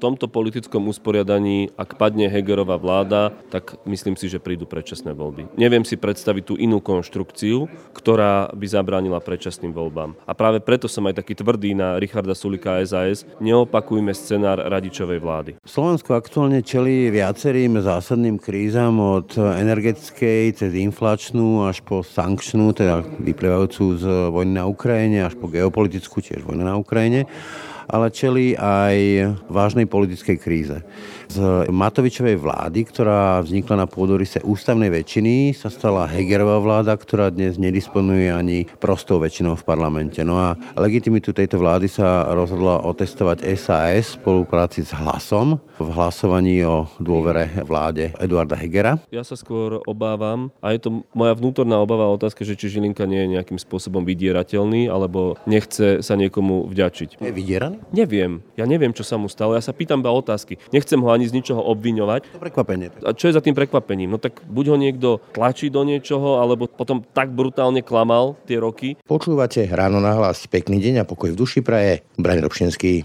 tomto politickom usporiadaní, ak padne Hegerová vláda, tak myslím si, že prídu predčasné voľby. Neviem si predstaviť tú inú konštrukciu, ktorá by zabránila predčasným voľbám. A práve preto som aj taký tvrdý na Richarda Sulika a SAS. Neopakujme scenár radičovej vlády. Slovensko aktuálne čelí viacerým zásadným krízam od energetickej cez inflačnú až po sankčnú, teda vyplývajúcu z vojny na Ukrajine, až po geopolitickú, tiež vojnu na Ukrajine ale čeli aj vážnej politickej kríze. Z Matovičovej vlády, ktorá vznikla na pôdorise ústavnej väčšiny, sa stala Hegerová vláda, ktorá dnes nedisponuje ani prostou väčšinou v parlamente. No a legitimitu tejto vlády sa rozhodla otestovať SAS v spolupráci s Hlasom v hlasovaní o dôvere vláde Eduarda Hegera. Ja sa skôr obávam, a je to moja vnútorná obava otázka, že či Žilinka nie je nejakým spôsobom vydierateľný, alebo nechce sa niekomu vďačiť. Je vydieraný? Neviem. Ja neviem, čo sa mu stalo. Ja sa pýtam iba otázky. Nechcem ho ani ani z ničoho obviňovať. To prekvapenie. A čo je za tým prekvapením? No tak buď ho niekto tlačí do niečoho, alebo potom tak brutálne klamal tie roky. Počúvate ráno na hlas. Pekný deň a pokoj v duši praje. Braň Robšinský.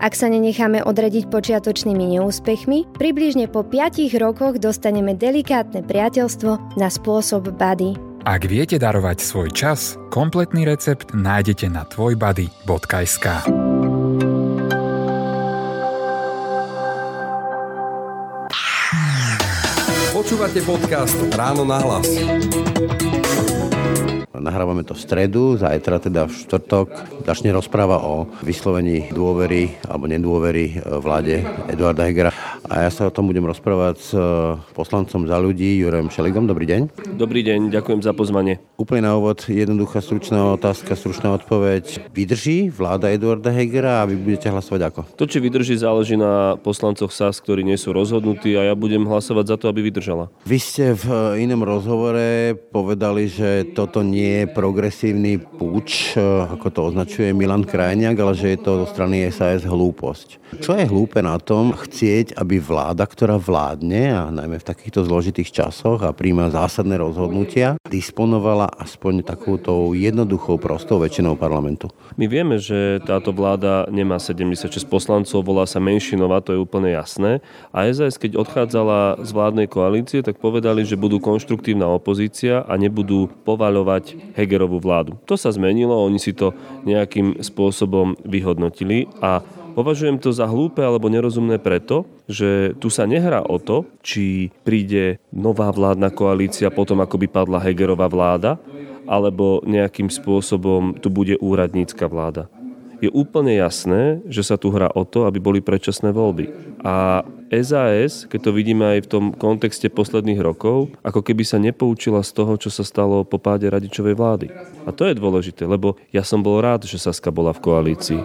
Ak sa nenecháme odradiť počiatočnými neúspechmi, približne po 5 rokoch dostaneme delikátne priateľstvo na spôsob bady. Ak viete darovať svoj čas, kompletný recept nájdete na tvojbody.sk. Počúvate podcast Ráno na hlas. Nahrávame to v stredu, zajtra teda v štvrtok začne rozpráva o vyslovení dôvery alebo nedôvery e, vláde Eduarda Hegera. A ja sa o tom budem rozprávať s e, poslancom za ľudí Jurem Šeligom. Dobrý deň. Dobrý deň, ďakujem za pozvanie. Úplne na úvod jednoduchá stručná otázka, stručná odpoveď. Vydrží vláda Eduarda Hegera a vy budete hlasovať ako? To, či vydrží, záleží na poslancoch SAS, ktorí nie sú rozhodnutí a ja budem hlasovať za to, aby vydržala. Vy ste v inom rozhovore povedali, že toto nie je progresívny púč, e, ako to označuje Milan Krajniak, ale že je to zo strany SAS hlúposť. Čo je hlúpe na tom chcieť, aby vláda, ktorá vládne, a najmä v takýchto zložitých časoch a príjma zásadné rozhodnutia, disponovala aspoň takouto jednoduchou, prostou väčšinou parlamentu? My vieme, že táto vláda nemá 76 poslancov, volá sa menšinová, to je úplne jasné. A SAS, keď odchádzala z vládnej koalície, tak povedali, že budú konštruktívna opozícia a nebudú povaľovať Hegerovú vládu. To sa zmenilo, oni si to nejakým spôsobom vyhodnotili a Považujem to za hlúpe alebo nerozumné preto, že tu sa nehrá o to, či príde nová vládna koalícia potom, ako by padla Hegerová vláda, alebo nejakým spôsobom tu bude úradnícka vláda je úplne jasné, že sa tu hrá o to, aby boli predčasné voľby. A SAS, keď to vidíme aj v tom kontexte posledných rokov, ako keby sa nepoučila z toho, čo sa stalo po páde radičovej vlády. A to je dôležité, lebo ja som bol rád, že Saska bola v koalícii.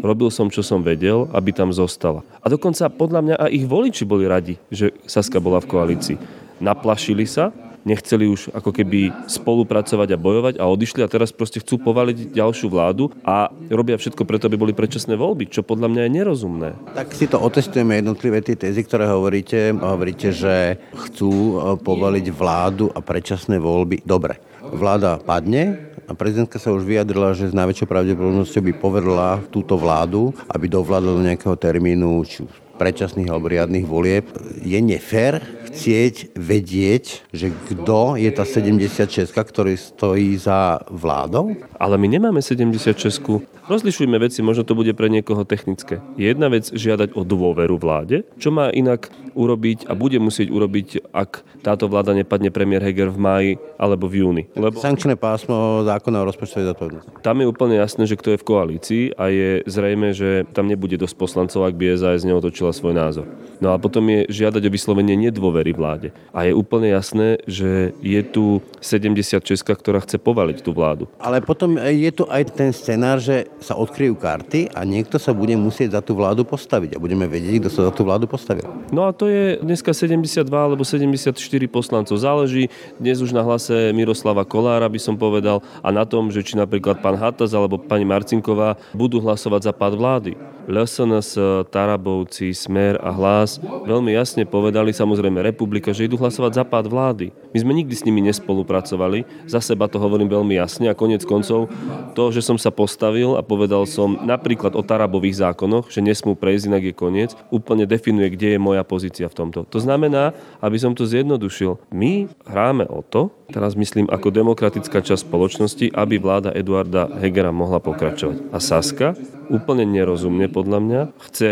Robil som, čo som vedel, aby tam zostala. A dokonca podľa mňa aj ich voliči boli radi, že Saska bola v koalícii. Naplašili sa, nechceli už ako keby spolupracovať a bojovať a odišli a teraz proste chcú povaliť ďalšiu vládu a robia všetko preto, aby boli predčasné voľby, čo podľa mňa je nerozumné. Tak si to otestujeme jednotlivé tie tézy, ktoré hovoríte. Hovoríte, že chcú e, povaliť vládu a predčasné voľby. Dobre, vláda padne, a prezidentka sa už vyjadrila, že s najväčšou pravdepodobnosťou by povedla túto vládu, aby dovládla do nejakého termínu, či predčasných alebo riadnych volieb. Je nefér chcieť vedieť, že kto je tá 76, ktorý stojí za vládou? Ale my nemáme 76. Rozlišujme veci, možno to bude pre niekoho technické. Je jedna vec žiadať o dôveru vláde, čo má inak urobiť a bude musieť urobiť, ak táto vláda nepadne premiér Heger v máji alebo v júni. Lebo... Sankčné pásmo zákona o rozpočtovej zodpovednosti. Tam je úplne jasné, že kto je v koalícii a je zrejme, že tam nebude dosť poslancov, ak by SAS neotočila svoj názor. No a potom je žiadať o vyslovenie nedôvery vláde. A je úplne jasné, že je tu 76, ktorá chce povaliť tú vládu. Ale potom je tu aj ten scenár, že sa odkryjú karty a niekto sa bude musieť za tú vládu postaviť a budeme vedieť, kto sa za tú vládu postavil. No a to je dneska 72 alebo 74 poslancov. Záleží dnes už na hlase Miroslava Kolára, by som povedal, a na tom, že či napríklad pán Hatas alebo pani Marcinková budú hlasovať za pád vlády. LSNS, Tarabovci, Smer a Hlas veľmi jasne povedali, samozrejme Republika, že idú hlasovať za pád vlády. My sme nikdy s nimi nespolupracovali, za seba to hovorím veľmi jasne a konec koncov to, že som sa postavil a povedal som napríklad o Tarabových zákonoch, že nesmú prejsť, inak je koniec, úplne definuje, kde je moja pozícia v tomto. To znamená, aby som to zjednodušil, my hráme o to, teraz myslím ako demokratická časť spoločnosti, aby vláda Eduarda Hegera mohla pokračovať. A Saska úplne nerozumne podľa mňa chce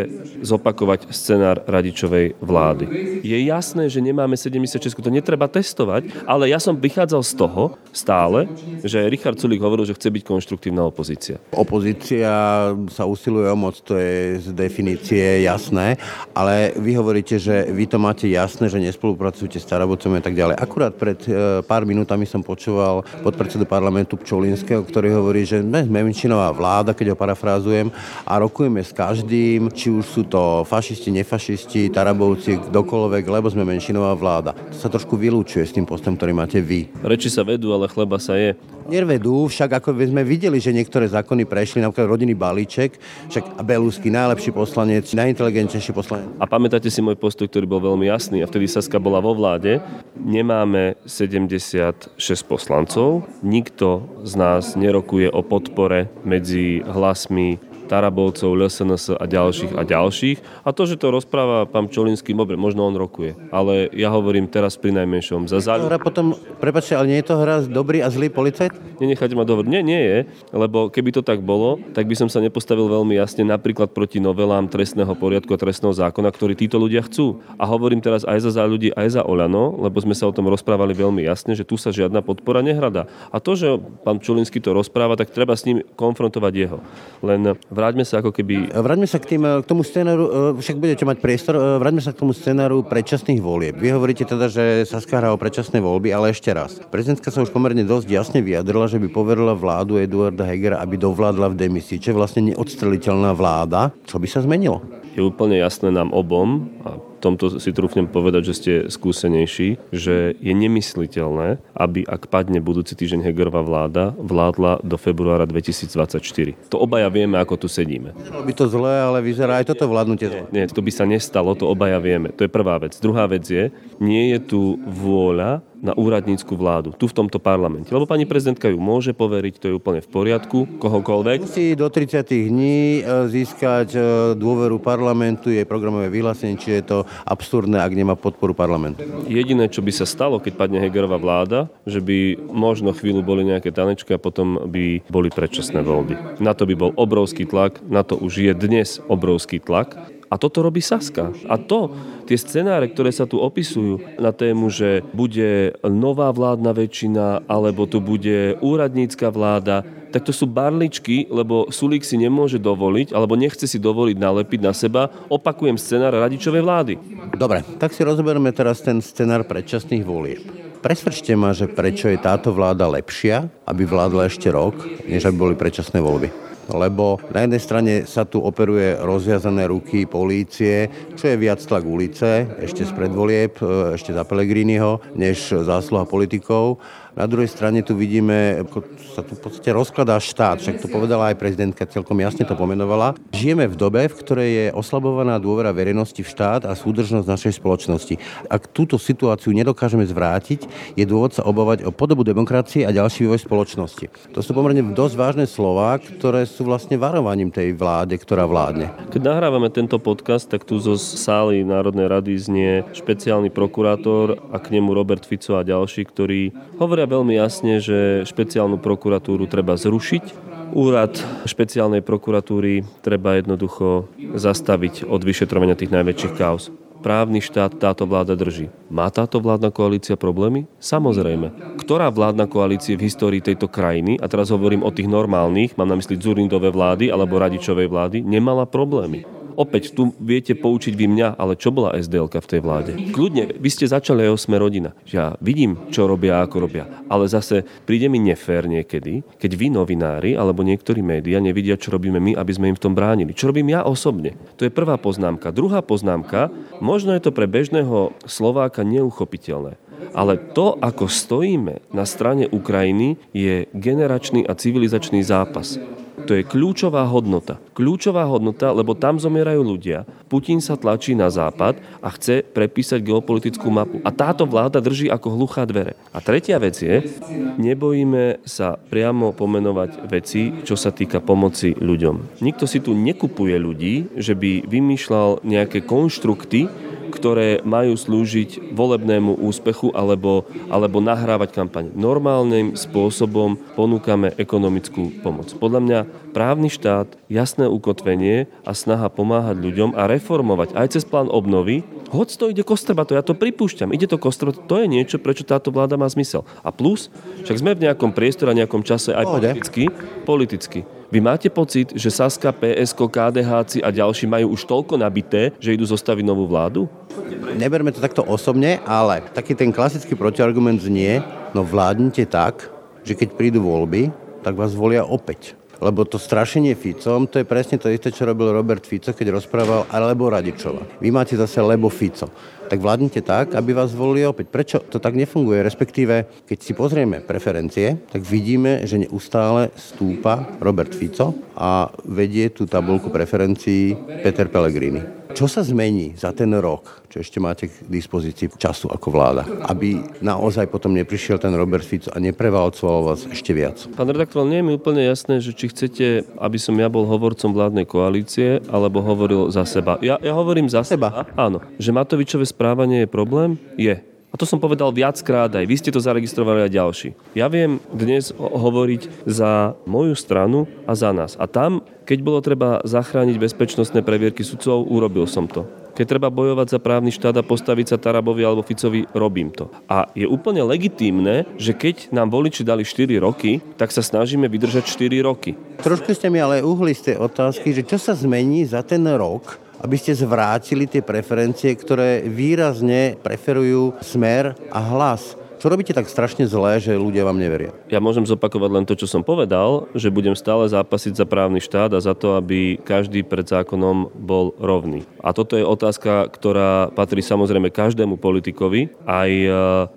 zopakovať scenár radičovej vlády. Je jasné, že nemáme 76, to netreba testovať, ale ja som vychádzal z toho stále, že Richard Sulik hovoril, že chce byť konštruktívna opozícia. Opozícia sa usiluje o moc, to je z definície jasné, ale vy hovoríte, že vy to máte jasné, že nespolupracujete s Tarabocom a tak ďalej. Akurát pred e, pár minútami som počúval podpredsedu parlamentu Pčolinského, ktorý hovorí, že sme menšinová vláda, keď ho parafrázujem, a rokujeme s každým, či už sú to fašisti, nefašisti, tarabovci, kdokoľvek, lebo sme menšinová vláda. To sa trošku vylúčuje s tým postom, ktorý máte vy. Reči sa vedú, ale chleba sa je. Nervedú, však ako sme videli, že niektoré zákony prešli, napríklad rodinný balíček, však Belusky, najlepší poslanec, najinteligentnejší poslanec. A pamätáte si môj postoj, ktorý bol veľmi jasný a vtedy Saska bola vo vláde. Nemáme 76 poslancov, nikto z nás nerokuje o podpore medzi hlasmi Tarabovcov, LSNS a ďalších a ďalších. A to, že to rozpráva pán Čolinský, dobre, možno on rokuje. Ale ja hovorím teraz pri najmenšom. Za záľu... Hra potom, prepačte, ale nie je to hra dobrý a zlý policajt? Nenechajte ma dohovoriť. Nie, nie je, lebo keby to tak bolo, tak by som sa nepostavil veľmi jasne napríklad proti novelám trestného poriadku a trestného zákona, ktorý títo ľudia chcú. A hovorím teraz aj za, za ľudí, aj za Oľano, lebo sme sa o tom rozprávali veľmi jasne, že tu sa žiadna podpora nehrada. A to, že pán Čulinský to rozpráva, tak treba s ním konfrontovať jeho. Len vráťme sa ako keby... Vráťme sa k, tým, k tomu scénaru, e, však budete mať priestor, e, vráťme sa k tomu scénaru predčasných volieb. Vy hovoríte teda, že sa hrá o predčasné voľby, ale ešte raz. Prezidentka sa už pomerne dosť jasne vyjadrila, že by poverila vládu Eduarda Hegera, aby dovládla v demisii, čo je vlastne neodstreliteľná vláda. Čo by sa zmenilo? Je úplne jasné nám obom, a tomto si trúfnem povedať, že ste skúsenejší, že je nemysliteľné, aby ak padne budúci týždeň Hegerová vláda, vládla do februára 2024. To obaja vieme, ako tu sedíme. Bolo by to zlé, ale vyzerá aj toto vládnutie zle. Nie, to by sa nestalo, to obaja vieme. To je prvá vec. Druhá vec je, nie je tu vôľa na úradnícku vládu, tu v tomto parlamente. Lebo pani prezidentka ju môže poveriť, to je úplne v poriadku, kohokoľvek. Musí do 30 dní e, získať e, dôveru parlamentu, jej programové vyhlásenie, či je to absurdné, ak nemá podporu parlamentu. Jediné, čo by sa stalo, keď padne Hegerová vláda, že by možno chvíľu boli nejaké tanečky a potom by boli predčasné voľby. Na to by bol obrovský tlak, na to už je dnes obrovský tlak a toto robí Saska. A to, tie scenáre, ktoré sa tu opisujú na tému, že bude nová vládna väčšina, alebo tu bude úradnícka vláda, tak to sú barličky, lebo Sulík si nemôže dovoliť, alebo nechce si dovoliť nalepiť na seba, opakujem scenár radičovej vlády. Dobre, tak si rozoberieme teraz ten scenár predčasných volieb. Presvedčte ma, že prečo je táto vláda lepšia, aby vládla ešte rok, než aby boli predčasné voľby lebo na jednej strane sa tu operuje rozviazané ruky polície, čo je viac tlak ulice, ešte z predvolieb, e, ešte za Pelegriniho, než zásluha politikov. Na druhej strane tu vidíme, ako sa tu v podstate rozkladá štát, však to povedala aj prezidentka, celkom jasne to pomenovala. Žijeme v dobe, v ktorej je oslabovaná dôvera verejnosti v štát a súdržnosť našej spoločnosti. Ak túto situáciu nedokážeme zvrátiť, je dôvod sa obávať o podobu demokracie a ďalší vývoj spoločnosti. To sú pomerne dosť vážne slova, ktoré sú vlastne varovaním tej vláde, ktorá vládne. Keď nahrávame tento podcast, tak tu zo sály Národnej rady znie špeciálny prokurátor a k nemu Robert Fico a ďalší, ktorí hovoria veľmi jasne, že špeciálnu prokuratúru treba zrušiť. Úrad špeciálnej prokuratúry treba jednoducho zastaviť od vyšetrovania tých najväčších kauz. Právny štát táto vláda drží. Má táto vládna koalícia problémy? Samozrejme. Ktorá vládna koalícia v histórii tejto krajiny, a teraz hovorím o tých normálnych, mám na mysli Zurindové vlády alebo Radičovej vlády, nemala problémy? Opäť tu viete poučiť vy mňa, ale čo bola SDL v tej vláde? Kľudne, vy ste začali aj sme rodina. Ja vidím, čo robia a ako robia. Ale zase príde mi nefér niekedy, keď vy novinári alebo niektorí médiá nevidia, čo robíme my, aby sme im v tom bránili. Čo robím ja osobne? To je prvá poznámka. Druhá poznámka, možno je to pre bežného Slováka neuchopiteľné. Ale to, ako stojíme na strane Ukrajiny, je generačný a civilizačný zápas. To je kľúčová hodnota. Kľúčová hodnota, lebo tam zomierajú ľudia. Putin sa tlačí na západ a chce prepísať geopolitickú mapu. A táto vláda drží ako hluchá dvere. A tretia vec je, nebojíme sa priamo pomenovať veci, čo sa týka pomoci ľuďom. Nikto si tu nekupuje ľudí, že by vymýšľal nejaké konštrukty, ktoré majú slúžiť volebnému úspechu alebo, alebo nahrávať kampaň. Normálnym spôsobom ponúkame ekonomickú pomoc. Podľa mňa právny štát, jasné ukotvenie a snaha pomáhať ľuďom a reformovať aj cez plán obnovy, hoď to ide kostrbato, ja to pripúšťam, ide to kostrbato, to je niečo, prečo táto vláda má zmysel. A plus, však sme v nejakom priestore, nejakom čase aj politicky, politicky vy máte pocit, že Saska, PSK, KDH a ďalší majú už toľko nabité, že idú zostaviť novú vládu? Neberme to takto osobne, ale taký ten klasický protiargument znie, no vládnite tak, že keď prídu voľby, tak vás volia opäť. Lebo to strašenie Ficom, to je presne to isté, čo robil Robert Fico, keď rozprával alebo Radičova. Vy máte zase lebo Fico. Tak vládnite tak, aby vás volili opäť. Prečo to tak nefunguje? Respektíve, keď si pozrieme preferencie, tak vidíme, že neustále stúpa Robert Fico a vedie tú tabulku preferencií Peter Pellegrini. Čo sa zmení za ten rok, čo ešte máte k dispozícii času ako vláda, aby naozaj potom neprišiel ten Robert Fico a neprevalcoval vás ešte viac? Pán redaktor, nie je mi úplne jasné, že či chcete, aby som ja bol hovorcom vládnej koalície, alebo hovoril za seba. Ja, ja hovorím za seba. seba. Áno. Že Matovičové správanie je problém? Je. A to som povedal viackrát aj. Vy ste to zaregistrovali aj ďalší. Ja viem dnes hovoriť za moju stranu a za nás. A tam, keď bolo treba zachrániť bezpečnostné previerky sudcov, urobil som to. Keď treba bojovať za právny štát a postaviť sa Tarabovi alebo Ficovi, robím to. A je úplne legitímne, že keď nám voliči dali 4 roky, tak sa snažíme vydržať 4 roky. Trošku ste mi ale uhli z tej otázky, že čo sa zmení za ten rok, aby ste zvrátili tie preferencie, ktoré výrazne preferujú smer a hlas. Čo robíte tak strašne zlé, že ľudia vám neveria? Ja môžem zopakovať len to, čo som povedal, že budem stále zápasiť za právny štát a za to, aby každý pred zákonom bol rovný. A toto je otázka, ktorá patrí samozrejme každému politikovi, aj e,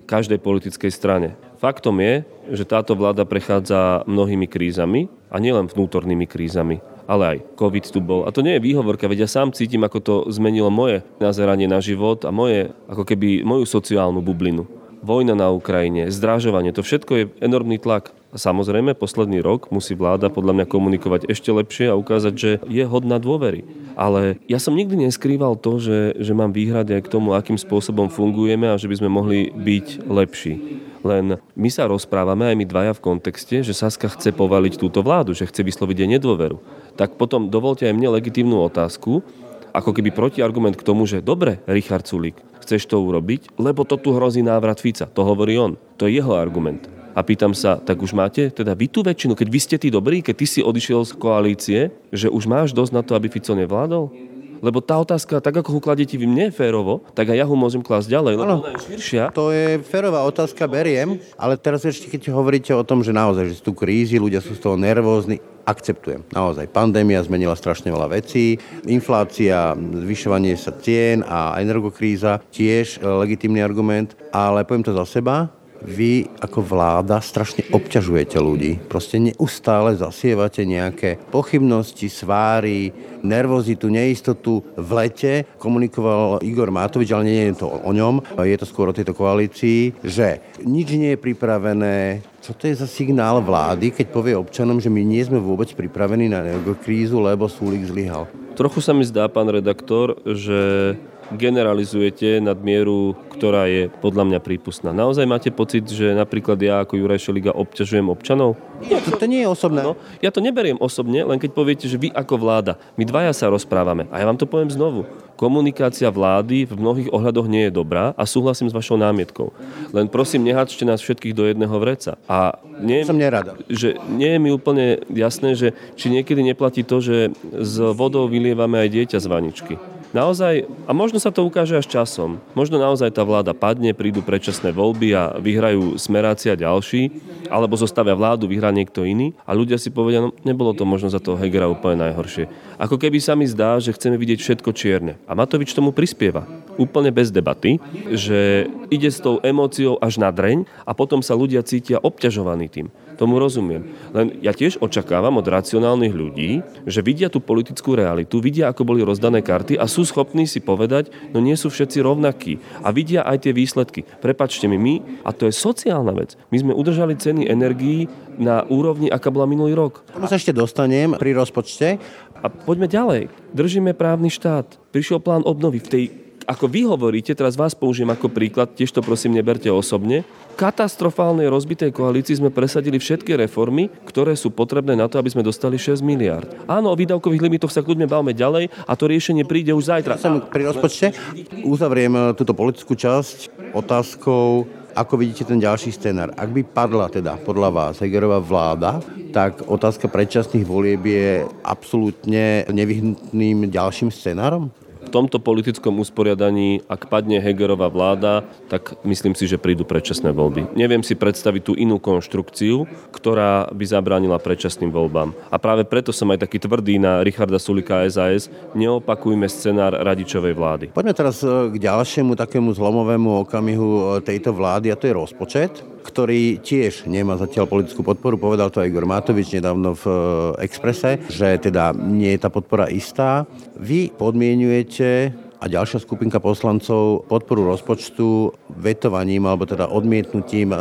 každej politickej strane. Faktom je, že táto vláda prechádza mnohými krízami a nielen vnútornými krízami ale aj COVID tu bol. A to nie je výhovorka, veď ja sám cítim, ako to zmenilo moje nazeranie na život a moje, ako keby moju sociálnu bublinu. Vojna na Ukrajine, zdražovanie, to všetko je enormný tlak. Samozrejme, posledný rok musí vláda podľa mňa komunikovať ešte lepšie a ukázať, že je hodná dôvery. Ale ja som nikdy neskrýval to, že, že mám výhrady aj k tomu, akým spôsobom fungujeme a že by sme mohli byť lepší. Len my sa rozprávame aj my dvaja v kontexte, že Saska chce povaliť túto vládu, že chce vysloviť jej nedôveru. Tak potom dovolte aj mne legitímnu otázku, ako keby protiargument k tomu, že dobre, Richard Sulík, chceš to urobiť, lebo to tu hrozí návrat Fica. To hovorí on. To je jeho argument. A pýtam sa, tak už máte teda vy tú väčšinu, keď vy ste tí dobrí, keď ty si odišiel z koalície, že už máš dosť na to, aby Fico nevládol? Lebo tá otázka, tak ako ho kladete vy mne férovo, tak aj ja ho môžem klásť ďalej, lebo ona je širšia. To je férová otázka, beriem, ale teraz ešte keď hovoríte o tom, že naozaj, že sú tu krízy, ľudia sú z toho nervózni, akceptujem. Naozaj, pandémia zmenila strašne veľa vecí, inflácia, zvyšovanie sa cien a energokríza, tiež e, legitímny argument, ale poviem to za seba, vy ako vláda strašne obťažujete ľudí. Proste neustále zasievate nejaké pochybnosti, sváry, nervozitu, neistotu. V lete komunikoval Igor Matovič, ale nie je to o ňom, je to skôr o tejto koalícii, že nič nie je pripravené, čo to je za signál vlády, keď povie občanom, že my nie sme vôbec pripravení na krízu, lebo Súlik zlyhal? Trochu sa mi zdá, pán redaktor, že generalizujete nad mieru, ktorá je podľa mňa prípustná. Naozaj máte pocit, že napríklad ja ako Juraj Šeliga obťažujem občanov? Nie, to, to nie je osobné. No, ja to neberiem osobne, len keď poviete, že vy ako vláda, my dvaja sa rozprávame. A ja vám to poviem znovu. Komunikácia vlády v mnohých ohľadoch nie je dobrá a súhlasím s vašou námietkou. Len prosím, nehačte nás všetkých do jedného vreca. A nie, Som nerada. že nie je mi úplne jasné, že či niekedy neplatí to, že s vodou vylievame aj dieťa z vaničky. Naozaj, a možno sa to ukáže až časom, možno naozaj tá vláda padne, prídu predčasné voľby a vyhrajú smeráci a ďalší, alebo zostavia vládu, vyhrá niekto iný a ľudia si povedia, no nebolo to možno za toho Hegera úplne najhoršie. Ako keby sa mi zdá, že chceme vidieť všetko čierne. A Matovič tomu prispieva. Úplne bez debaty, že ide s tou emóciou až na dreň a potom sa ľudia cítia obťažovaní tým. Tomu rozumiem. Len ja tiež očakávam od racionálnych ľudí, že vidia tú politickú realitu, vidia, ako boli rozdané karty a sú schopní si povedať, no nie sú všetci rovnakí. A vidia aj tie výsledky. Prepačte mi, my, a to je sociálna vec, my sme udržali ceny energií na úrovni, aká bola minulý rok. Tomu sa ešte dostanem pri rozpočte. A poďme ďalej. Držíme právny štát. Prišiel plán obnovy v tej ako vy hovoríte, teraz vás použijem ako príklad, tiež to prosím neberte osobne, katastrofálnej rozbitej koalícii sme presadili všetky reformy, ktoré sú potrebné na to, aby sme dostali 6 miliard. Áno, o výdavkových limitoch sa kľudne bavme ďalej a to riešenie príde už zajtra. Som pri rozpočte. Uzavriem e, túto politickú časť otázkou, ako vidíte ten ďalší scenár. Ak by padla teda podľa vás Hegerová vláda, tak otázka predčasných volieb je absolútne nevyhnutným ďalším scenárom? Tomto politickom usporiadaní, ak padne Hegerová vláda, tak myslím si, že prídu predčasné voľby. Neviem si predstaviť tú inú konštrukciu, ktorá by zabránila predčasným voľbám. A práve preto som aj taký tvrdý na Richarda Sulika SAS, neopakujme scenár radičovej vlády. Poďme teraz e, k ďalšiemu takému zlomovému okamihu e, tejto vlády a to je rozpočet, ktorý tiež nemá zatiaľ politickú podporu. Povedal to aj Igor Matovič nedávno v e, Exprese, že teda nie je tá podpora istá. Vy podmienujete a ďalšia skupinka poslancov podporu rozpočtu vetovaním alebo teda odmietnutím e,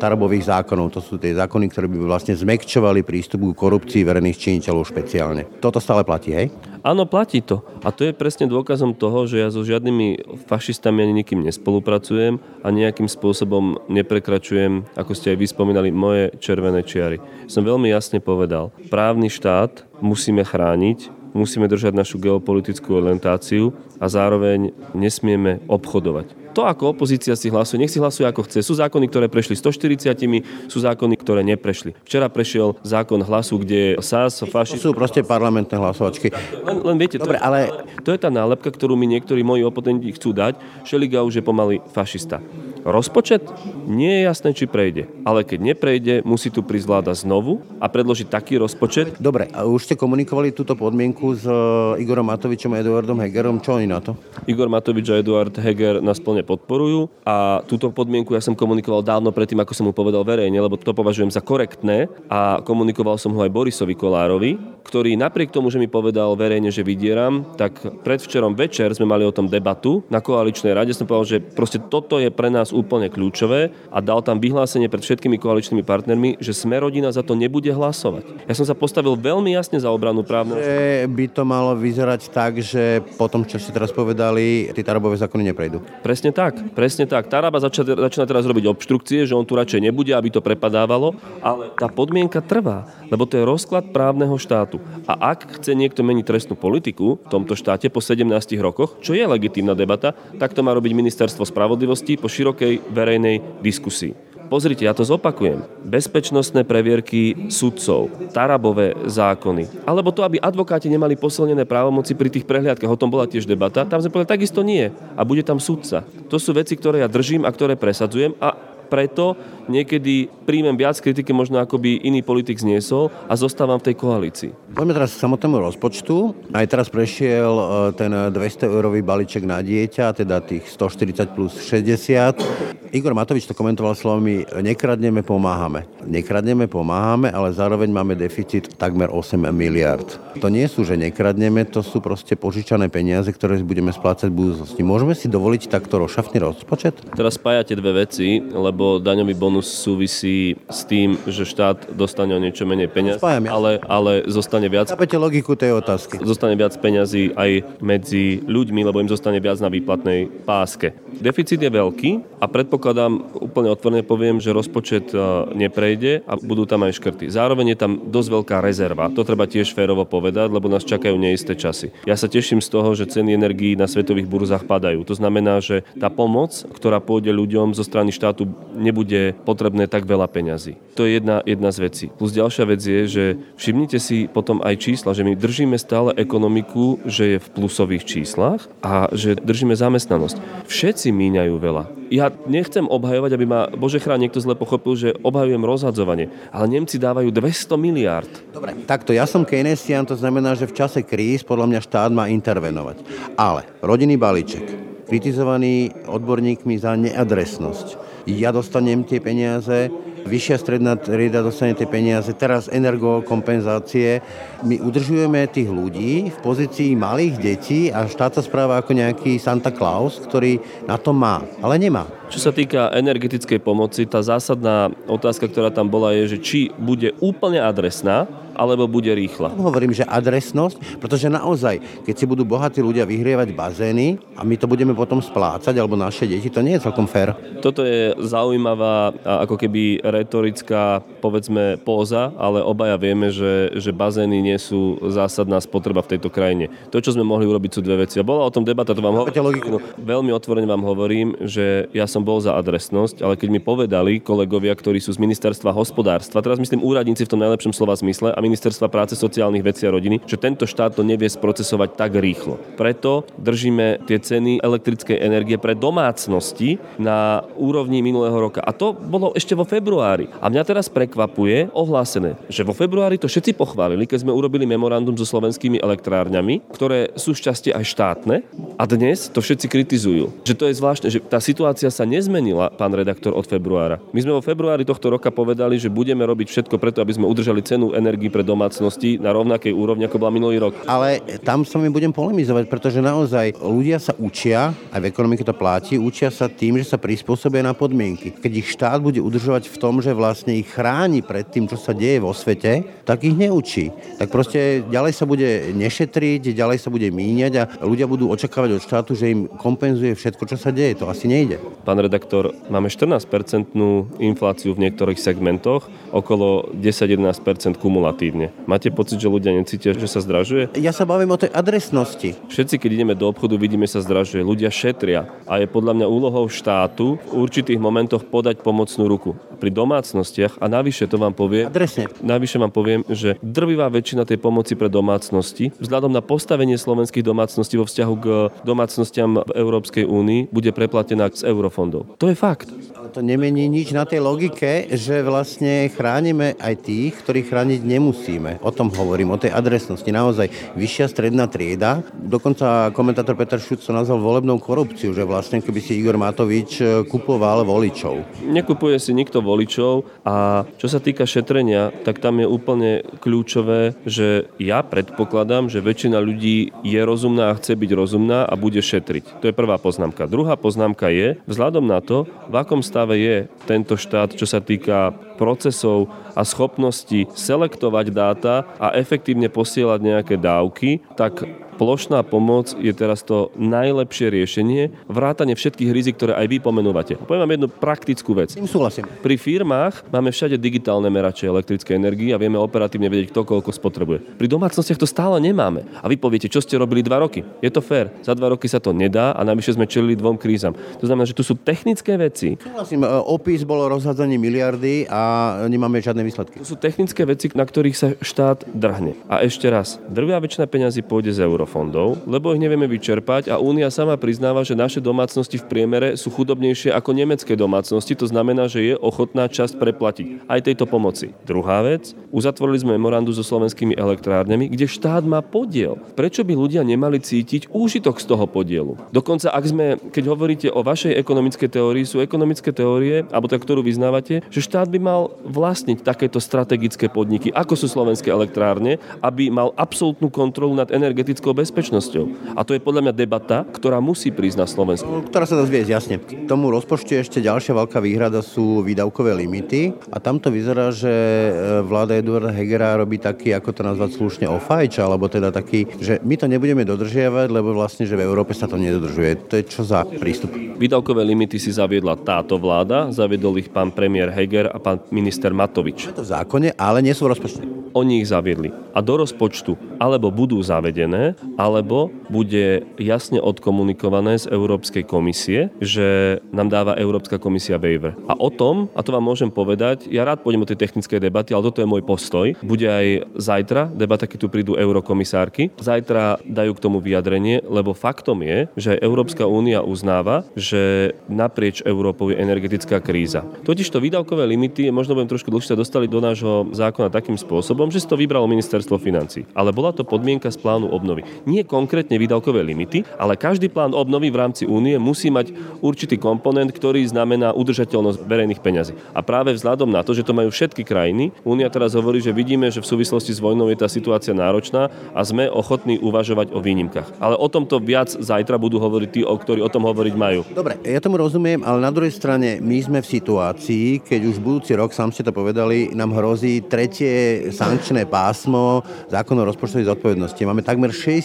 tarobových zákonov. To sú tie zákony, ktoré by vlastne zmekčovali prístup k korupcii verejných činiteľov špeciálne. Toto stále platí, hej? Áno, platí to. A to je presne dôkazom toho, že ja so žiadnymi fašistami ani nikým nespolupracujem a nejakým spôsobom neprekračujem, ako ste aj vy spomínali, moje červené čiary. Som veľmi jasne povedal, právny štát musíme chrániť, musíme držať našu geopolitickú orientáciu a zároveň nesmieme obchodovať. To, ako opozícia si hlasuje, nech si hlasuje ako chce. Sú zákony, ktoré prešli 140, sú zákony, ktoré neprešli. Včera prešiel zákon hlasu, kde SAS, faši... To sú proste parlamentné hlasovačky. Len, len viete, Dobre, to, ale to je tá nálepka, ktorú mi niektorí moji oponenti chcú dať. Šeliga už je pomaly fašista. Rozpočet? Nie je jasné, či prejde. Ale keď neprejde, musí tu prísť vláda znovu a predložiť taký rozpočet. Dobre, a už ste komunikovali túto podmienku s e, Igorom Matovičom a Eduardom Hegerom. Čo oni na to? Igor Matovič a Eduard Heger nás plne podporujú a túto podmienku ja som komunikoval dávno predtým, ako som mu povedal verejne, lebo to považujem za korektné a komunikoval som ho aj Borisovi Kolárovi, ktorý napriek tomu, že mi povedal verejne, že vydieram, tak predvčerom večer sme mali o tom debatu na koaličnej rade. Som povedal, že proste toto je pre nás úplne kľúčové a dal tam vyhlásenie pred všetkými koaličnými partnermi, že Smerodina za to nebude hlasovať. Ja som sa postavil veľmi jasne za obranu právneho Že by to malo vyzerať tak, že po tom, čo ste teraz povedali, tie tarobové zákony neprejdú. Presne tak, presne tak. Taraba začína teraz robiť obštrukcie, že on tu radšej nebude, aby to prepadávalo, ale tá podmienka trvá, lebo to je rozklad právneho štátu. A ak chce niekto meniť trestnú politiku v tomto štáte po 17 rokoch, čo je legitímna debata, tak to má robiť ministerstvo spravodlivosti po širokej verejnej diskusii. Pozrite, ja to zopakujem. Bezpečnostné previerky sudcov, tarabové zákony, alebo to, aby advokáti nemali posilnené právomoci pri tých prehliadkach, o tom bola tiež debata, tam sme povedali, takisto nie. A bude tam sudca. To sú veci, ktoré ja držím a ktoré presadzujem a preto niekedy príjmem viac kritiky, možno ako by iný politik zniesol a zostávam v tej koalícii. Poďme teraz k samotnému rozpočtu. Aj teraz prešiel e, ten 200-eurový balíček na dieťa, teda tých 140 plus 60. Igor Matovič to komentoval slovami nekradneme, pomáhame. Nekradneme, pomáhame, ale zároveň máme deficit takmer 8 miliard. To nie sú, že nekradneme, to sú proste požičané peniaze, ktoré budeme splácať v budúcnosti. Môžeme si dovoliť takto rozšafný rozpočet? Teraz spájate dve veci, lebo daňový bonus bonus súvisí s tým, že štát dostane o niečo menej peniaz, ale, ale zostane viac... Chápete logiku tej otázky? Zostane viac peňazí aj medzi ľuďmi, lebo im zostane viac na výplatnej páske. Deficit je veľký a predpokladám, úplne otvorene poviem, že rozpočet e, neprejde a budú tam aj škrty. Zároveň je tam dosť veľká rezerva. To treba tiež férovo povedať, lebo nás čakajú neisté časy. Ja sa teším z toho, že ceny energií na svetových burzách padajú. To znamená, že tá pomoc, ktorá pôjde ľuďom zo strany štátu, nebude potrebné tak veľa peňazí. To je jedna, jedna z vecí. Plus ďalšia vec je, že všimnite si potom aj čísla, že my držíme stále ekonomiku, že je v plusových číslach a že držíme zamestnanosť. Všetci míňajú veľa. Ja nechcem obhajovať, aby ma Bože chrán niekto zle pochopil, že obhajujem rozhadzovanie, ale Nemci dávajú 200 miliárd. Dobre, takto ja som Keynesian, to znamená, že v čase kríz podľa mňa štát má intervenovať. Ale rodinný balíček, kritizovaný odborníkmi za neadresnosť. Ja dostanem tie peniaze, vyššia stredná trieda dostane tie peniaze, teraz energokompenzácie. My udržujeme tých ľudí v pozícii malých detí a štát správa ako nejaký Santa Claus, ktorý na to má, ale nemá. Čo sa týka energetickej pomoci, tá zásadná otázka, ktorá tam bola, je, že či bude úplne adresná, alebo bude rýchla. Hovorím, že adresnosť, pretože naozaj, keď si budú bohatí ľudia vyhrievať bazény a my to budeme potom splácať, alebo naše deti, to nie je celkom fér. Toto je zaujímavá ako keby retorická, povedzme, póza, ale obaja vieme, že, že bazény nie sú zásadná spotreba v tejto krajine. To, čo sme mohli urobiť, sú dve veci. A bola o tom debata, to vám hovorím. Veľmi otvorene vám hovorím, že ja som bol za adresnosť, ale keď mi povedali kolegovia, ktorí sú z ministerstva hospodárstva, teraz myslím úradníci v tom najlepšom slova zmysle, a Ministerstva práce, sociálnych vecí a rodiny, že tento štát to nevie sprocesovať tak rýchlo. Preto držíme tie ceny elektrickej energie pre domácnosti na úrovni minulého roka. A to bolo ešte vo februári. A mňa teraz prekvapuje ohlásené, že vo februári to všetci pochválili, keď sme urobili memorandum so slovenskými elektrárňami, ktoré sú šťastie aj štátne. A dnes to všetci kritizujú. Že to je zvláštne, že tá situácia sa nezmenila, pán redaktor, od februára. My sme vo februári tohto roka povedali, že budeme robiť všetko preto, aby sme udržali cenu energii pre domácnosti na rovnakej úrovni, ako bola minulý rok. Ale tam sa mi budem polemizovať, pretože naozaj ľudia sa učia, aj v ekonomike to platí, učia sa tým, že sa prispôsobia na podmienky. Keď ich štát bude udržovať v tom, že vlastne ich chráni pred tým, čo sa deje vo svete, tak ich neučí. Tak proste ďalej sa bude nešetriť, ďalej sa bude míňať a ľudia budú očakávať od štátu, že im kompenzuje všetko, čo sa deje. To asi nejde. Pán redaktor, máme 14-percentnú infláciu v niektorých segmentoch, okolo 10-11% kumulatívne. Máte pocit, že ľudia necítia, že sa zdražuje? Ja sa bavím o tej adresnosti. Všetci, keď ideme do obchodu, vidíme sa zdražuje. Ľudia šetria a je podľa mňa úlohou štátu v určitých momentoch podať pomocnú ruku. Pri domácnostiach, a navyše to vám poviem, Adresne. navyše vám poviem, že drvivá väčšina tej pomoci pre domácnosti, vzhľadom na postavenie slovenských domácností vo vzťahu k domácnostiam v Európskej únii, bude preplatená z eurofondov. To je fakt. Ale to nemení nič na tej logike, že vlastne chránime aj tých, ktorí chrániť nemusí nemusíme. O tom hovorím, o tej adresnosti. Naozaj vyššia stredná trieda. Dokonca komentátor Peter Šuc to nazval volebnou korupciu, že vlastne keby si Igor Matovič e, kupoval voličov. Nekupuje si nikto voličov a čo sa týka šetrenia, tak tam je úplne kľúčové, že ja predpokladám, že väčšina ľudí je rozumná a chce byť rozumná a bude šetriť. To je prvá poznámka. Druhá poznámka je, vzhľadom na to, v akom stave je tento štát, čo sa týka procesov a schopnosti selektovať dáta a efektívne posielať nejaké dávky, tak plošná pomoc je teraz to najlepšie riešenie, vrátanie všetkých rizik, ktoré aj vy pomenúvate. Poviem vám jednu praktickú vec. Tým súhlasím. Pri firmách máme všade digitálne merače elektrickej energie a vieme operatívne vedieť, kto koľko spotrebuje. Pri domácnostiach to stále nemáme. A vy poviete, čo ste robili dva roky. Je to fér. Za dva roky sa to nedá a navyše sme čelili dvom krízam. To znamená, že tu sú technické veci. Súhlasím. E, opis bolo rozhádzanie miliardy a nemáme žiadne výsledky. To sú technické veci, na ktorých sa štát drhne. A ešte raz, drvia väčšina peňazí pôjde z euro eurofondov, lebo ich nevieme vyčerpať a Únia sama priznáva, že naše domácnosti v priemere sú chudobnejšie ako nemecké domácnosti, to znamená, že je ochotná časť preplatiť aj tejto pomoci. Druhá vec, uzatvorili sme memorandu so slovenskými elektrárňami, kde štát má podiel. Prečo by ľudia nemali cítiť úžitok z toho podielu? Dokonca, ak sme, keď hovoríte o vašej ekonomickej teórii, sú ekonomické teórie, alebo tak, ktorú vyznávate, že štát by mal vlastniť takéto strategické podniky, ako sú slovenské elektrárne, aby mal absolútnu kontrolu nad energetickou energetickou bezpečnosťou. A to je podľa mňa debata, ktorá musí prísť na Slovensku. Ktorá sa dá zvieť, jasne. K tomu rozpočtu ešte ďalšia veľká výhrada sú výdavkové limity a tam to vyzerá, že e, vláda Eduarda Hegera robí taký, ako to nazvať slušne, ofajč, alebo teda taký, že my to nebudeme dodržiavať, lebo vlastne, že v Európe sa to nedodržuje. To je čo za prístup? Výdavkové limity si zaviedla táto vláda, zaviedol ich pán premiér Heger a pán minister Matovič. Je to v zákone, ale nie sú v rozpočte. Oni ich zaviedli. A do rozpočtu alebo budú zavedené, alebo bude jasne odkomunikované z Európskej komisie, že nám dáva Európska komisia waiver. A o tom, a to vám môžem povedať, ja rád pôjdem o tej technickej debaty, ale toto je môj postoj. Bude aj zajtra debata, keď tu prídu eurokomisárky. Zajtra dajú k tomu vyjadrenie, lebo faktom je, že Európska únia uznáva, že naprieč Európou je energetická kríza. Totiž to výdavkové limity, možno budem trošku dlhšie dostali do nášho zákona takým spôsobom, že si to vybralo ministerstvo financí. Ale bola to podmienka z plánu obnovy. Nie konkrétne výdavkové limity, ale každý plán obnovy v rámci únie musí mať určitý komponent, ktorý znamená udržateľnosť verejných peňazí. A práve vzhľadom na to, že to majú všetky krajiny, únia teraz hovorí, že vidíme, že v súvislosti s vojnou je tá situácia náročná a sme ochotní uvažovať o výnimkách. Ale o tomto viac zajtra budú hovoriť tí, o ktorí o tom hovoriť majú. Dobre, ja tomu rozumiem, ale na druhej strane my sme v situácii, keď už budúci rok, sám ste to povedali, nám hrozí tretie sankčné pásmo zákon o rozpočtovej zodpovednosti. Máme takmer 60%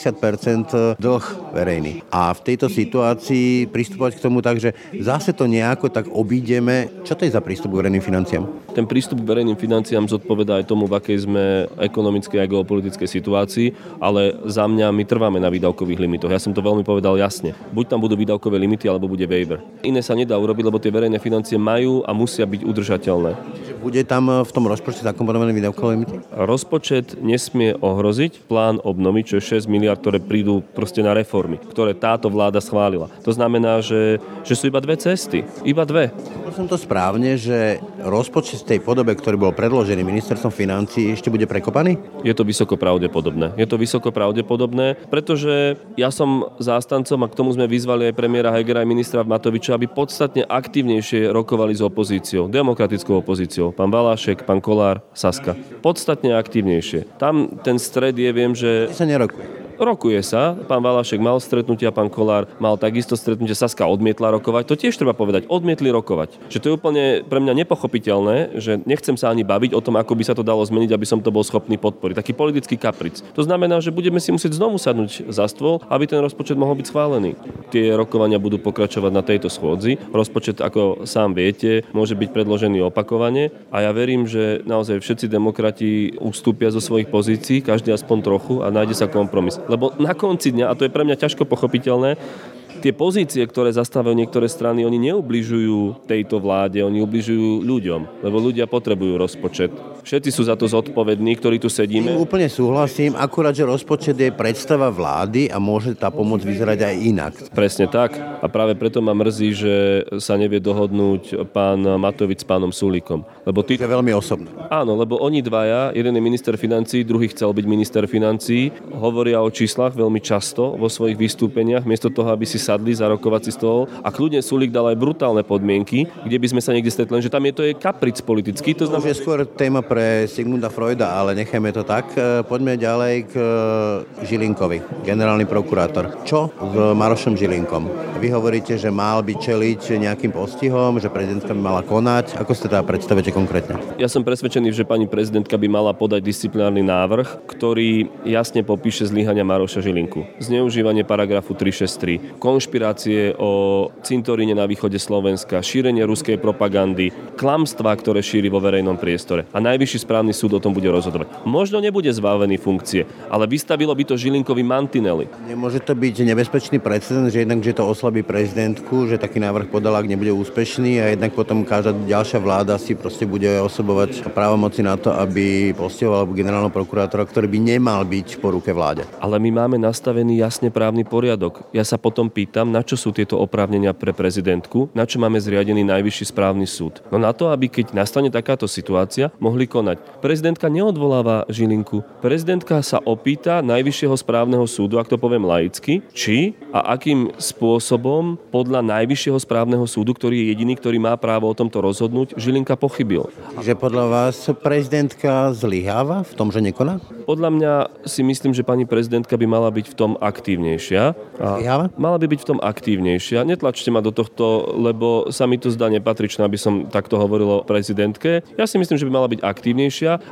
dlh verejný. A v tejto situácii pristupovať k tomu tak, že zase to nejako tak obídeme. Čo to je za prístup k verejným financiám? Ten prístup k verejným financiám zodpovedá aj tomu, v akej sme ekonomickej a geopolitickej situácii, ale za mňa my trváme na výdavkových limitoch. Ja som to veľmi povedal jasne. Buď tam budú výdavkové limity, alebo bude waiver. Iné sa nedá urobiť, lebo tie verejné financie majú a musia byť udržateľné. Bude tam v tom rozpočte zakomponované výdavkové limity? Rozpočet nesmie ohroziť plán obnovy, čo je 6 miliard, ktoré prídu proste na reformy, ktoré táto vláda schválila. To znamená, že, že sú iba dve cesty. Iba dve. som to správne, že rozpočet v tej podobe, ktorý bol predložený ministerstvom financí, ešte bude prekopaný? Je to vysoko pravdepodobné. Je to vysoko pravdepodobné, pretože ja som zástancom a k tomu sme vyzvali aj premiéra Hegera aj ministra Matoviča, aby podstatne aktívnejšie rokovali s opozíciou, demokratickou opozíciou. Pán Balášek, pán Kolár, Saska. Podstatne aktívnejšie. Tam ten stred je, viem, že... Sa nerokuje. Rokuje sa, pán Valašek mal stretnutia, pán Kolár mal takisto stretnutie, Saska odmietla rokovať, to tiež treba povedať, odmietli rokovať. Že to je úplne pre mňa nepochopiteľné, že nechcem sa ani baviť o tom, ako by sa to dalo zmeniť, aby som to bol schopný podporiť. Taký politický kapric. To znamená, že budeme si musieť znovu sadnúť za stôl, aby ten rozpočet mohol byť schválený. Tie rokovania budú pokračovať na tejto schôdzi. Rozpočet, ako sám viete, môže byť predložený opakovane a ja verím, že naozaj všetci demokrati ustúpia zo svojich pozícií, každý aspoň trochu a nájde sa kompromis. Lebo na konci dňa, a to je pre mňa ťažko pochopiteľné, tie pozície, ktoré zastávajú niektoré strany, oni neubližujú tejto vláde, oni ubližujú ľuďom, lebo ľudia potrebujú rozpočet. Všetci sú za to zodpovední, ktorí tu sedíme. Úplne súhlasím, akurát, že rozpočet je predstava vlády a môže tá pomoc vyzerať aj inak. Presne tak. A práve preto ma mrzí, že sa nevie dohodnúť pán Matovič s pánom Sulíkom. Lebo ty... To je veľmi osobné. Áno, lebo oni dvaja, jeden je minister financí, druhý chcel byť minister financí, hovoria o číslach veľmi často vo svojich vystúpeniach, miesto toho, aby si sadli za rokovací stôl a kľudne Sulík dal aj brutálne podmienky, kde by sme sa niekde stretli, že tam je to je kapric politický. To znamená... je skôr téma pre Sigmunda Freuda, ale nechajme to tak. E, poďme ďalej k e, Žilinkovi, generálny prokurátor. Čo s Marošom Žilinkom? Vy hovoríte, že mal by čeliť nejakým postihom, že prezidentka by mala konať. Ako ste teda predstavíte konkrétne? Ja som presvedčený, že pani prezidentka by mala podať disciplinárny návrh, ktorý jasne popíše zlyhania Maroša Žilinku. Zneužívanie paragrafu 363, konšpirácie o cintoríne na východe Slovenska, šírenie ruskej propagandy, klamstvá, ktoré šíri vo verejnom priestore. A najvyšší správny súd o tom bude rozhodovať. Možno nebude zbavený funkcie, ale vystavilo by to Žilinkovi mantinely. Nemôže to byť nebezpečný precedent, že jednak, že to oslabí prezidentku, že taký návrh podal, ak nebude úspešný a jednak potom každá ďalšia vláda si proste bude osobovať právomoci na to, aby postihoval generálneho prokurátora, ktorý by nemal byť po ruke vláde. Ale my máme nastavený jasne právny poriadok. Ja sa potom pýtam, na čo sú tieto oprávnenia pre prezidentku, na čo máme zriadený najvyšší správny súd. No na to, aby keď nastane takáto situácia, mohli konať. Prezidentka neodvoláva Žilinku. Prezidentka sa opýta Najvyššieho správneho súdu, ak to poviem laicky, či a akým spôsobom podľa Najvyššieho správneho súdu, ktorý je jediný, ktorý má právo o tomto rozhodnúť, Žilinka pochybil. Že podľa vás prezidentka zlyháva v tom, že nekoná? Podľa mňa si myslím, že pani prezidentka by mala byť v tom aktívnejšia. Zlyháva? Mala by byť v tom aktívnejšia. Netlačte ma do tohto, lebo sa mi to zdá nepatričné, aby som takto hovoril o prezidentke. Ja si myslím, že by mala byť aktívnejšia,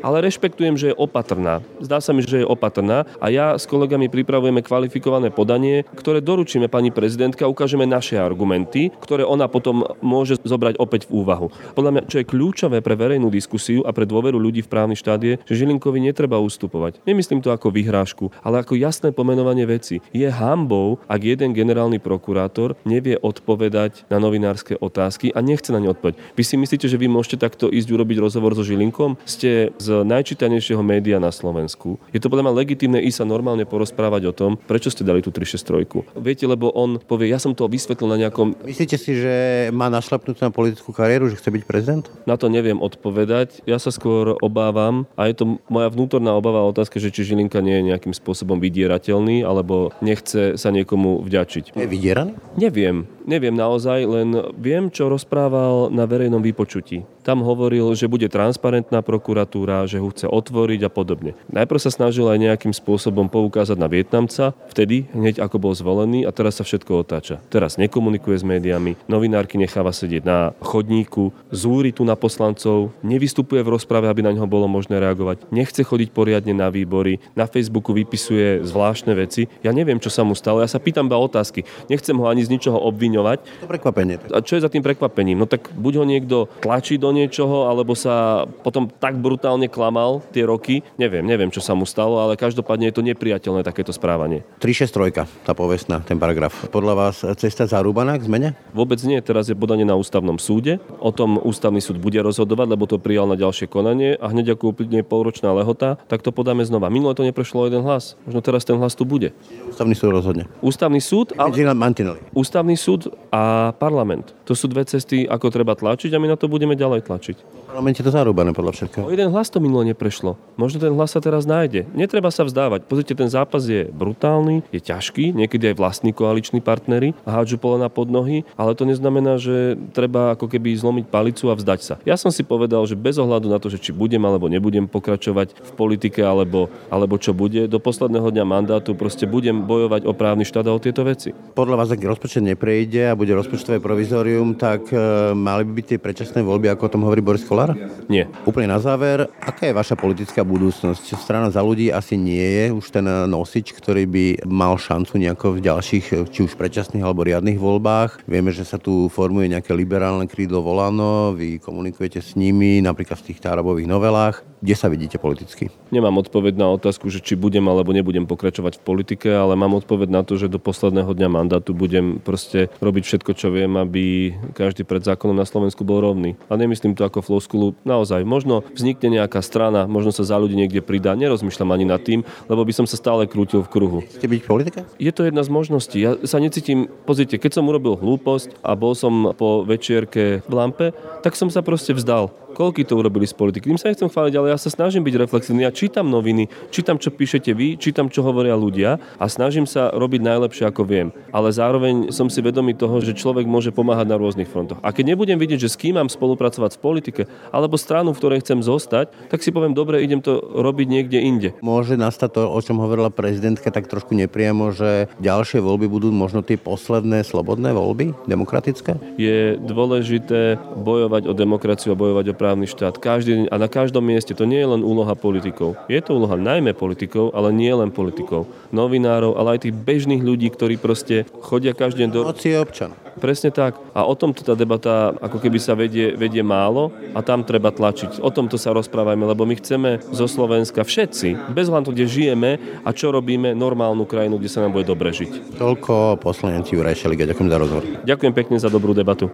ale rešpektujem, že je opatrná. Zdá sa mi, že je opatrná a ja s kolegami pripravujeme kvalifikované podanie, ktoré doručíme pani prezidentke a ukážeme naše argumenty, ktoré ona potom môže zobrať opäť v úvahu. Podľa mňa, čo je kľúčové pre verejnú diskusiu a pre dôveru ľudí v právny štát je, že Žilinkovi netreba ustupovať. Nemyslím to ako vyhrážku, ale ako jasné pomenovanie veci. Je hambou, ak jeden generálny prokurátor nevie odpovedať na novinárske otázky a nechce na ne odpovedať. Vy si myslíte, že vy môžete takto ísť urobiť rozhovor so Žilinkom? Ste z najčítanejšieho média na Slovensku. Je to podľa mňa legitimné ísť sa normálne porozprávať o tom, prečo ste dali tú 363. Viete, lebo on povie, ja som to vysvetlil na nejakom... Myslíte si, že má našlapnúť na politickú kariéru, že chce byť prezident? Na to neviem odpovedať. Ja sa skôr obávam, a je to moja vnútorná obava a otázka, že či Žilinka nie je nejakým spôsobom vydierateľný, alebo nechce sa niekomu vďačiť. Je vydieraný? Neviem. Neviem naozaj, len viem, čo rozprával na verejnom vypočutí. Tam hovoril, že bude transparentná prokuratúra, že ho chce otvoriť a podobne. Najprv sa snažil aj nejakým spôsobom poukázať na Vietnamca, vtedy, hneď ako bol zvolený a teraz sa všetko otáča. Teraz nekomunikuje s médiami, novinárky necháva sedieť na chodníku, zúri tu na poslancov, nevystupuje v rozprave, aby na ňo bolo možné reagovať, nechce chodiť poriadne na výbory, na Facebooku vypisuje zvláštne veci. Ja neviem, čo sa mu stalo, ja sa pýtam iba otázky. Nechcem ho ani z ničoho obviňovať. To prekvapenie. A čo je za tým prekvapením? No tak buď ho niekto tlačí do niečoho, alebo sa potom tak brutálne klamal tie roky. Neviem, neviem, čo sa mu stalo, ale každopádne je to nepriateľné takéto správanie. 363, tá povestná, ten paragraf. Podľa vás cesta zarúbaná k zmene? Vôbec nie, teraz je podanie na ústavnom súde. O tom ústavný súd bude rozhodovať, lebo to prijal na ďalšie konanie a hneď ako uplynie polročná lehota, tak to podáme znova. Minule to neprešlo jeden hlas. Možno teraz ten hlas tu bude. Ústavný súd rozhodne. Ústavný súd a, ústavný súd a parlament. To sú dve cesty, ako treba tlačiť a my na to budeme ďalej tlačiť. Parlamente to zarúbané podľa všetkého. O jeden hlas to minule neprešlo. Možno ten hlas sa teraz nájde. Netreba sa vzdávať. Pozrite, ten zápas je brutálny, je ťažký, niekedy aj vlastní koaliční partnery hádžu polena pod nohy, ale to neznamená, že treba ako keby zlomiť palicu a vzdať sa. Ja som si povedal, že bez ohľadu na to, že či budem alebo nebudem pokračovať v politike alebo, alebo čo bude, do posledného dňa mandátu proste budem bojovať o právny štát a o tieto veci. Podľa vás, ak rozpočet neprejde a bude rozpočtové provizorium, tak e, mali by byť tie predčasné voľby, ako o tom hovorí Boris Kolár? Nie. Úplne na záver, aká je vaša politická budúcnosť? Strana za ľudí asi nie je už ten nosič, ktorý by mal šancu nejako v ďalších, či už predčasných alebo riadnych voľbách. Vieme, že sa tu formuje nejaké liberálne krídlo Volano, vy komunikujete s nimi, napríklad v tých tárabových novelách. Kde sa vidíte politicky? Nemám odpoveď na otázku, že či budem alebo nebudem pokračovať v politike, ale mám odpoveď na to, že do posledného dňa mandátu budem proste robiť všetko, čo viem, aby každý pred zákonom na Slovensku bol rovný. A nemyslím to ako floskulu. Naozaj, možno vznikne nejaká strana, možno sa za ľudí niekde pridá. Nerozmýšľam ani nad tým, lebo by som sa stále krútil v kruhu. Chcete byť v politike? Je to jedna z možností. Ja sa necítim, pozrite, keď som urobil hlúposť a bol som po večierke v lampe, tak som sa proste vzdal. Koľky to urobili z politiky? Tým sa nechcem chváliť, ale ja sa snažím byť reflexívny. Ja čítam noviny, čítam, čo píšete vy, čítam, čo hovoria ľudia a snažím sa robiť najlepšie, ako viem. Ale zároveň som si vedomý toho, že človek môže pomáhať na rôznych frontoch. A keď nebudem vidieť, že s kým mám spolupracovať v politike, alebo stranu, v ktorej chcem zostať, tak si poviem, dobre, idem to robiť niekde inde. Môže nastať to, o čom hovorila prezidentka, tak trošku nepriamo, že ďalšie voľby budú možno tie posledné slobodné voľby, demokratické? Je dôležité bojovať o demokraciu a bojovať o právny štát. Každý deň a na každom mieste. To nie je len úloha politikov. Je to úloha najmä politikov, ale nie len politikov. Novinárov, ale aj tých bežných ľudí, ktorí proste chodia každý deň do... Moci občan. Presne tak. A o tomto tá debata ako keby sa vedie, vedie málo a tam treba tlačiť. O tomto sa rozprávajme, lebo my chceme zo Slovenska všetci, bez hľadu, kde žijeme a čo robíme, normálnu krajinu, kde sa nám bude dobre žiť. Toľko poslanec Juraj Šeliga. Ďakujem za rozhovor. Ďakujem pekne za dobrú debatu.